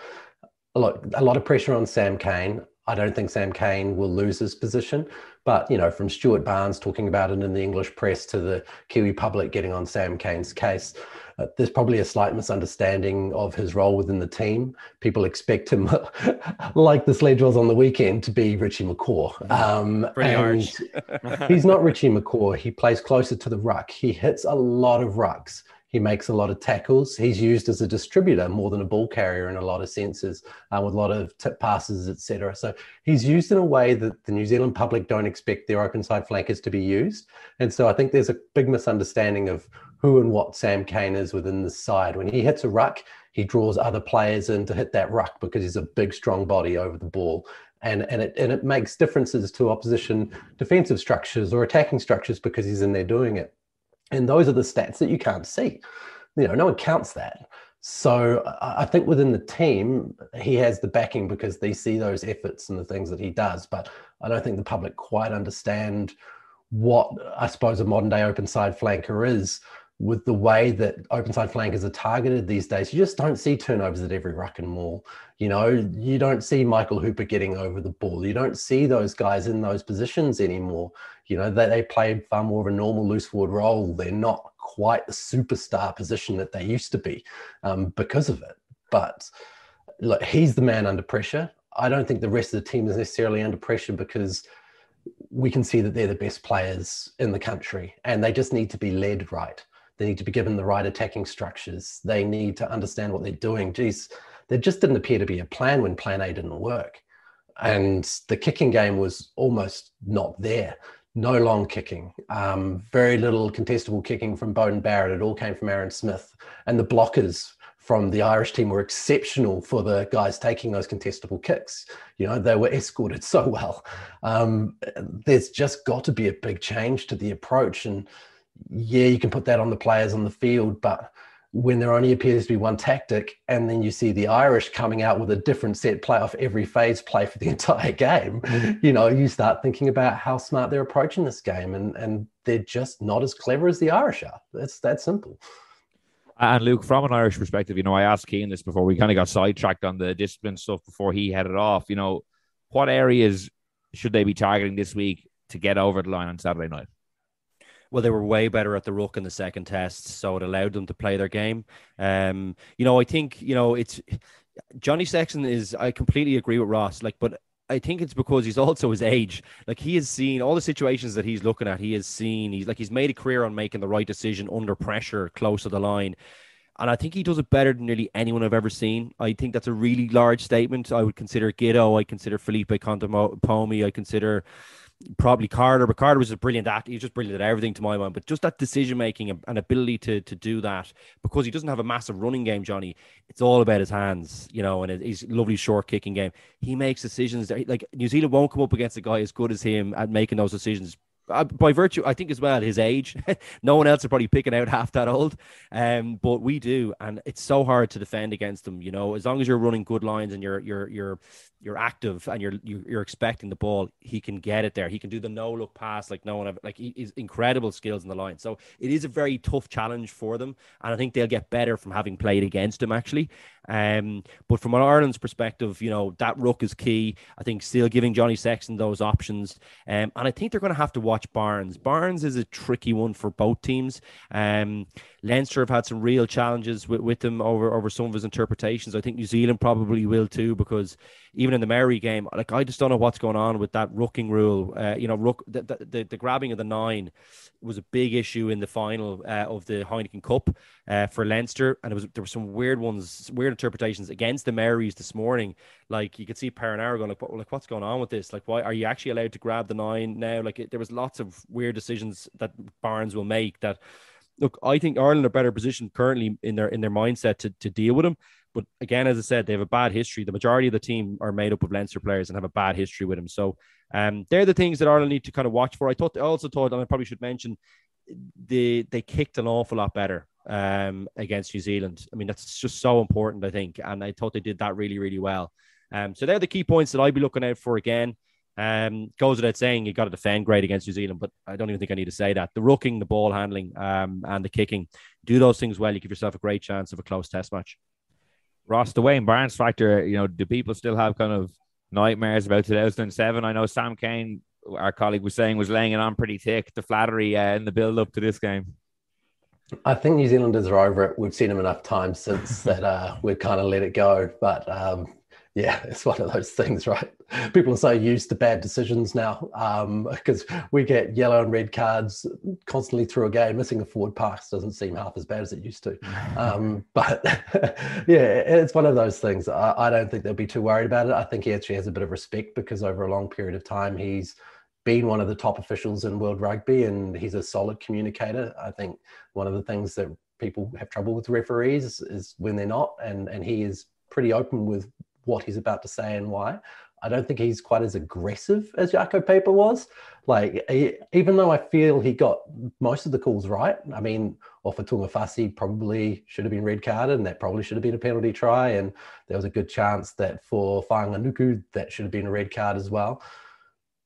look, a lot of pressure on Sam Cane. I don't think Sam Cane will lose his position. But, you know, from Stuart Barnes talking about it in the English press to the Kiwi public getting on Sam Cane's case, uh, there's probably a slight misunderstanding of his role within the team. People expect him, (laughs) like the sledge was on the weekend, to be Richie McCaw. Um, Pretty harsh. (laughs) (laughs) he's not Richie McCaw. He plays closer to the ruck. He hits a lot of rucks. He makes a lot of tackles. He's used as a distributor more than a ball carrier in a lot of senses, uh, with a lot of tip passes, etc. So he's used in a way that the New Zealand public don't expect their open side flankers to be used. And so I think there's a big misunderstanding of who and what Sam Cane is within the side. When he hits a ruck, he draws other players in to hit that ruck because he's a big, strong body over the ball. And, and, it, and it makes differences to opposition defensive structures or attacking structures because he's in there doing it. And those are the stats that you can't see. You know, no one counts that. So I think within the team, he has the backing because they see those efforts and the things that he does. But I don't think the public quite understand what I suppose a modern day open side flanker is with the way that open side flankers are targeted these days. You just don't see turnovers at every ruck and maul. You know, you don't see Michael Hooper getting over the ball. You don't see those guys in those positions anymore. You know, they, they play far more of a normal loose forward role. They're not quite the superstar position that they used to be um, because of it. But look, he's the man under pressure. I don't think the rest of the team is necessarily under pressure because we can see that they're the best players in the country and they just need to be led right. They need to be given the right attacking structures. They need to understand what they're doing. Geez, there just didn't appear to be a plan when plan A didn't work. And the kicking game was almost not there. No long kicking, um, very little contestable kicking from Beauden Barrett. It all came from Aaron Smith. And the blockers from the Irish team were exceptional for the guys taking those contestable kicks. You know, they were (laughs) escorted so well. Um, there's just got to be a big change to the approach. And yeah, you can put that on the players on the field, but when there only appears to be one tactic, and then you see the Irish coming out with a different set play off every phase play for the (laughs) entire game, mm-hmm. you know, you start thinking about how smart they're approaching this game, and and they're just not as clever as the Irish are. That's that simple. And Luke, from an Irish perspective, you know, I asked Cian this before. We kind of got sidetracked on the discipline stuff before he headed off. You know, what areas should they be targeting this week to get over the line on Saturday night? Well, they were way better at the ruck in the second test, so it allowed them to play their game. Um, you know, I think you know it's Johnny Sexton is. I completely agree with Ross. Like, but I think it's because he's also his age. Like he has seen all the situations that he's looking at. He has seen. He's like he's made a career on making the right decision under pressure, close to the line. And I think he does it better than nearly anyone I've ever seen. I think that's a really large statement. I would consider Giteau. I consider Felipe Contepomi. I consider probably Carter, but Carter was a brilliant at he's just brilliant at everything to my mind. But just that decision making and, ability to to do that because he doesn't have a massive running game, Johnny. It's all about his hands, you know, and his lovely short kicking game. He makes decisions that like New Zealand won't come up against a guy as good as him at making those decisions uh, by virtue, I think as well his age. (laughs) no one else is probably picking out (laughs) half that old, um, but we do, and it's so hard to defend against them. You know, as long as you're running good lines and you're you're you're you're active and you're you're expecting the ball, he can get it there. He can do the no look pass like no one ever like he's incredible skills in the line. So it is a very tough challenge for them, and I think they'll get better from having played against him actually. Um, but from an Ireland's perspective, you know that ruck is key. I think still giving Johnny Sexton those options, um, and I think they're going to have to watch Barnes. Barnes is a tricky one for both teams. Um, Leinster have had some real challenges with, with him over over some of his interpretations. I think New Zealand probably will too because even in the Maori game, like I just don't know what's going on with that rucking rule. Uh, you know, rook the, the, the grabbing of the nine was a big issue in the final uh, of the Heineken Cup uh, for Leinster, and it was there were some weird ones, weird interpretations against the Maoris this morning. Like you could see Perenara going like, like, what's going on with this? Like, why are you actually allowed to grab the nine now? Like, it, there was lots of weird decisions that Barnes will make that look, I think Ireland are better positioned currently in their in their mindset to, to deal with him. But again, as I said, they have a bad history. The majority of the team are made up of Leinster players and have a bad history with him. So um, they're the things that Ireland need to kind of watch for. I thought I also thought, and I probably should mention, they they kicked an awful lot better um, against New Zealand. I mean, that's just so important, I think. And I thought they did that really, really well. Um, so they're the key points that I'd be looking out for again. Um, goes without saying, you got to defend great against New Zealand, but I don't even think I need to say that. The rucking, the ball handling, um, and the kicking, do those things well. You give yourself a great chance of a close test match. Ross, the Wayne Barnes factor, you know, do people still have kind of nightmares about 2007? I know Sam Cane, our colleague, was saying was laying it on pretty thick, the flattery uh, in the build up to this game. I think New Zealanders are over it. We've seen them enough times since (laughs) that uh, we've kind of let it go. But um, yeah, (laughs) it's one of those things, right? People are so used to bad decisions now because um, (laughs) we get yellow and red cards constantly through a game. Missing a forward pass doesn't seem half as bad as it used to. (laughs) Um, but yeah, it's one of those things. I, I, don't think they'll be too worried about it. I think he actually has a bit of respect because over a long period of time, he's been one of the top officials in world rugby and he's a solid communicator. I think one of the things that people have trouble with referees is when they're not, and, and he is pretty open with what he's about to say and why. I don't think he's quite as aggressive as Jaco Peyper was. Like, even though I feel he got most of the calls right, I mean, Ofa Tu'ungafasi probably should have been red carded, and that probably should have been a penalty try. And there was a good chance that for Fainga'anuku, that should have been a red card as well.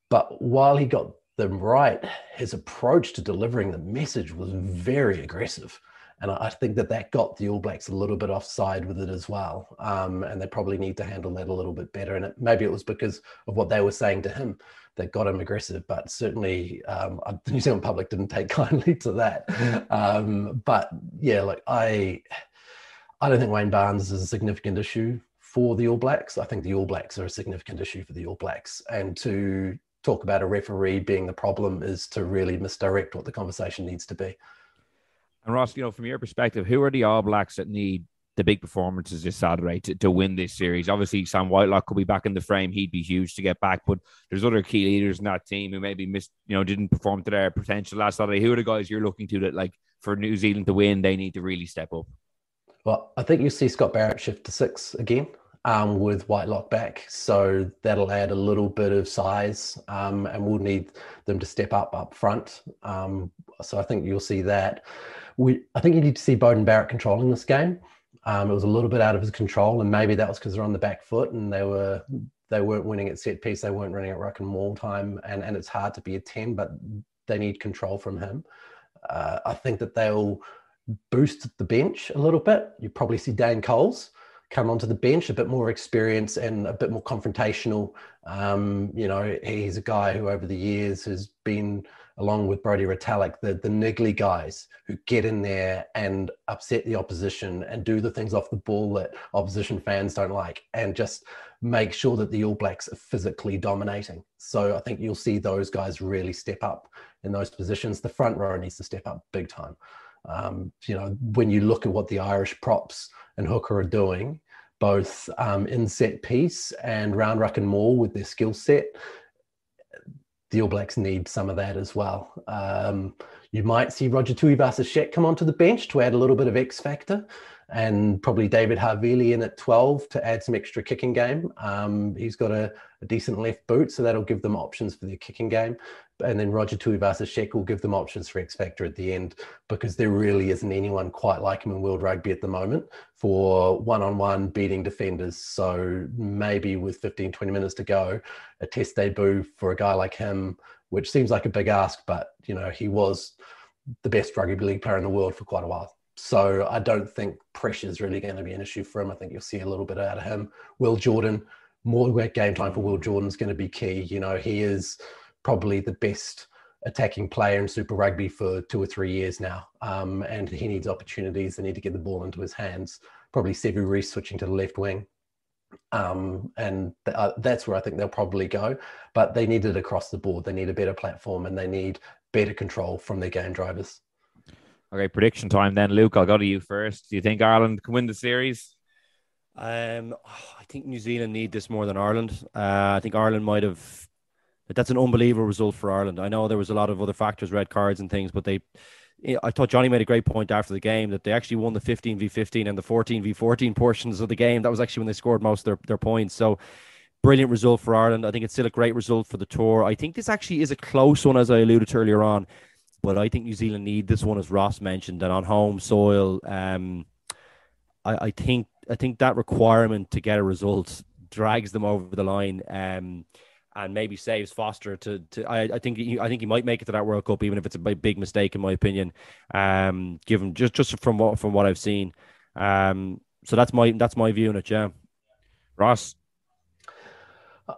But while he got them right, his approach to delivering the message was very aggressive. And I think that that got the All Blacks a little bit offside with it as well. Um, and they probably need to handle that a little bit better. And it, maybe it was because of what they were saying to him that got him aggressive. But certainly um, (laughs) the New Zealand public didn't take (laughs) kindly to that. Um, but yeah, like I, I don't think Wayne Barnes is a significant issue for the All Blacks. I think the All Blacks are a significant issue for the All Blacks. And to talk about a referee being the problem is to really misdirect what the conversation needs to be. And Ross, you know, from your perspective, who are the All Blacks that need the big performances this Saturday to, to win this series? Obviously, Sam Whitelock could be back in the frame. He'd be huge to get back, but there's other key leaders in that team who maybe missed, you know, didn't perform to their potential last Saturday. Who are the guys you're looking to that, like, for New Zealand to win, they need to really step up? Well, I think you'll see Scott Barrett shift to six again um, with Whitelock back. So that'll add a little bit of size um, and we'll need them to step up up front. Um, so I think you'll see that. We, I think you need to see Beauden Barrett controlling this game. Um, it was a little bit out of his control, and maybe that was because they're on the back foot and they were they weren't winning at set piece, they weren't running at rock and maul time, and and it's hard to be a ten, but they need control from him. Uh, I think that they'll boost the bench a little bit. You probably see Dane Coles come onto the bench, a bit more experience and a bit more confrontational. Um, you know, he's a guy who over the years has been, along with Brodie Retallick, the, the niggly guys who get in there and upset the opposition and do the things off the ball that opposition fans don't like and just make sure that the All Blacks are physically dominating. So I think you'll see those guys really step up in those positions. The front row needs to step up big time. Um, you know, when you look at what the Irish props and hooker are doing, both um, in set piece and round ruck and maul with their skill set, the All Blacks need some of that as well. Um, you might see Roger Tuivasa-Sheck come onto the bench to add a little bit of X factor and probably David Havili in at 12 to add some extra kicking game. Um, he's got a, a, decent left boot, so that'll give them options for their kicking game. And then Roger Tuivasa-Sheck will give them options for X Factor at the end because there really isn't anyone quite like him in World Rugby at the moment for one-on-one beating defenders. So maybe with 15, 20 minutes to go, a test debut for a guy like him, which seems like a big ask, but you know, he was the best rugby league player in the world for quite a while. So I don't think pressure is really going to be an issue for him. I think you'll see a little bit out of him. Will Jordan, more game time for Will Jordan is going to be key. You know, he is probably the best attacking player in Super Rugby for two or three years now, um, and he needs opportunities. They need to get the ball into his hands. Probably Sevu Reece switching to the left wing. Um, and th- uh, that's where I think they'll probably go. But they need it across the board. They need a better platform and they need better control from their game drivers. Okay, prediction time then. Luke, I'll go to you first. Do you think Ireland can win the series? Um, I think New Zealand need this more than Ireland. Uh, I think Ireland might have. That's an unbelievable result for Ireland. I know there was a lot of other factors, red cards and things, but they. I thought Johnny made a great point after the game that they actually won the 15 v 15 and the 14 v 14 portions of the game. That was actually when they scored most of their, their points. So, brilliant result for Ireland. I think it's still a great result for the tour. I think this actually is a close one, as I alluded to earlier on. But I think New Zealand need this one, as Ross mentioned, and on home soil. Um, I, I think I think that requirement to get a result drags them over the line. Um, and maybe saves Foster to, to I, I think he, I think he might make it to that World Cup even if it's a big mistake in my opinion. Um, given just just from what from what I've seen. Um, so that's my that's my view on it. Yeah, Ross.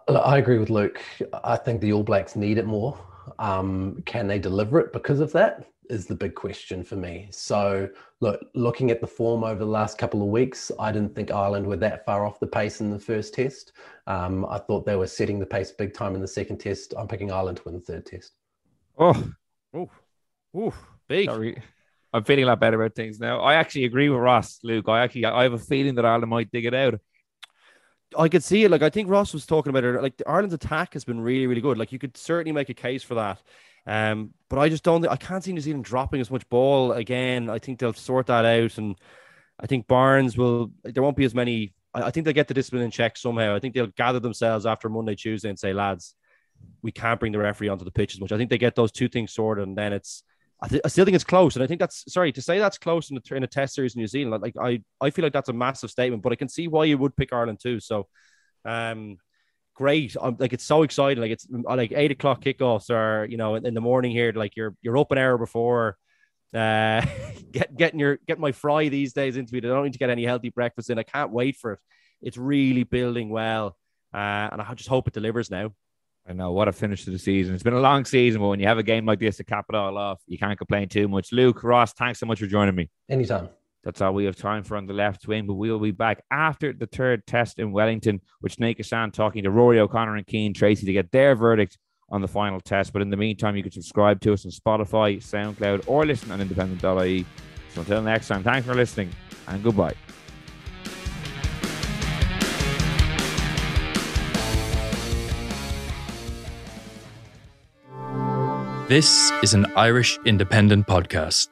I agree with Luke. I think the All Blacks need it more. Um, can they deliver it because of that? Is the big question for me. So, look, looking at the form over the last couple of weeks, I didn't think Ireland were that far off the pace in the first test. Um, I thought they were setting the pace big time in the second test. I'm picking Ireland to win the third test. Oh, oh, oh, big. Sorry. I'm feeling a lot better about things now. I actually agree with Ross, Luke. I actually I have a feeling that Ireland might dig it out. I could see it. Like I think Ross was talking about it. Like Ireland's attack has been really, really good. Like you could certainly make a case for that. Um, but I just don't. I can't see New Zealand dropping as much ball again. I think they'll sort that out, and I think Barnes will. There won't be as many. I, I think they'll get the discipline in check somehow. I think they'll gather themselves after Monday, Tuesday, and say, lads, we can't bring the referee onto the pitch as much. I think they get those two things sorted, and then it's I, th- I, still think it's close, and I think that's sorry to say that's close in a, in a test series in New Zealand. Like I, I feel like that's a massive statement, but I can see why you would pick Ireland too. So, um, great. I'm, like it's so exciting. Like it's like eight o'clock kickoffs, are you know, in, in the morning here. Like you're you're up an hour before. Uh, (laughs) get getting your get my fry these days into it. I don't need to get any healthy breakfast in. I can't wait for it. It's really building well, uh, and I just hope it delivers now. I know what a finish to the season. It's been a long season, but when you have a game like this to cap it all off, you can't complain too much. Luke Ross, thanks so much for joining me. Anytime. That's all we have time for on the left wing, but we will be back after the third test in Wellington, which Nate San talking to Rory O'Connor and Cian Tracey to get their verdict on the final test. But in the meantime, you can subscribe to us on Spotify, SoundCloud, or listen on independent.ie. So until next time, thanks for listening and goodbye. This is an Irish independent podcast.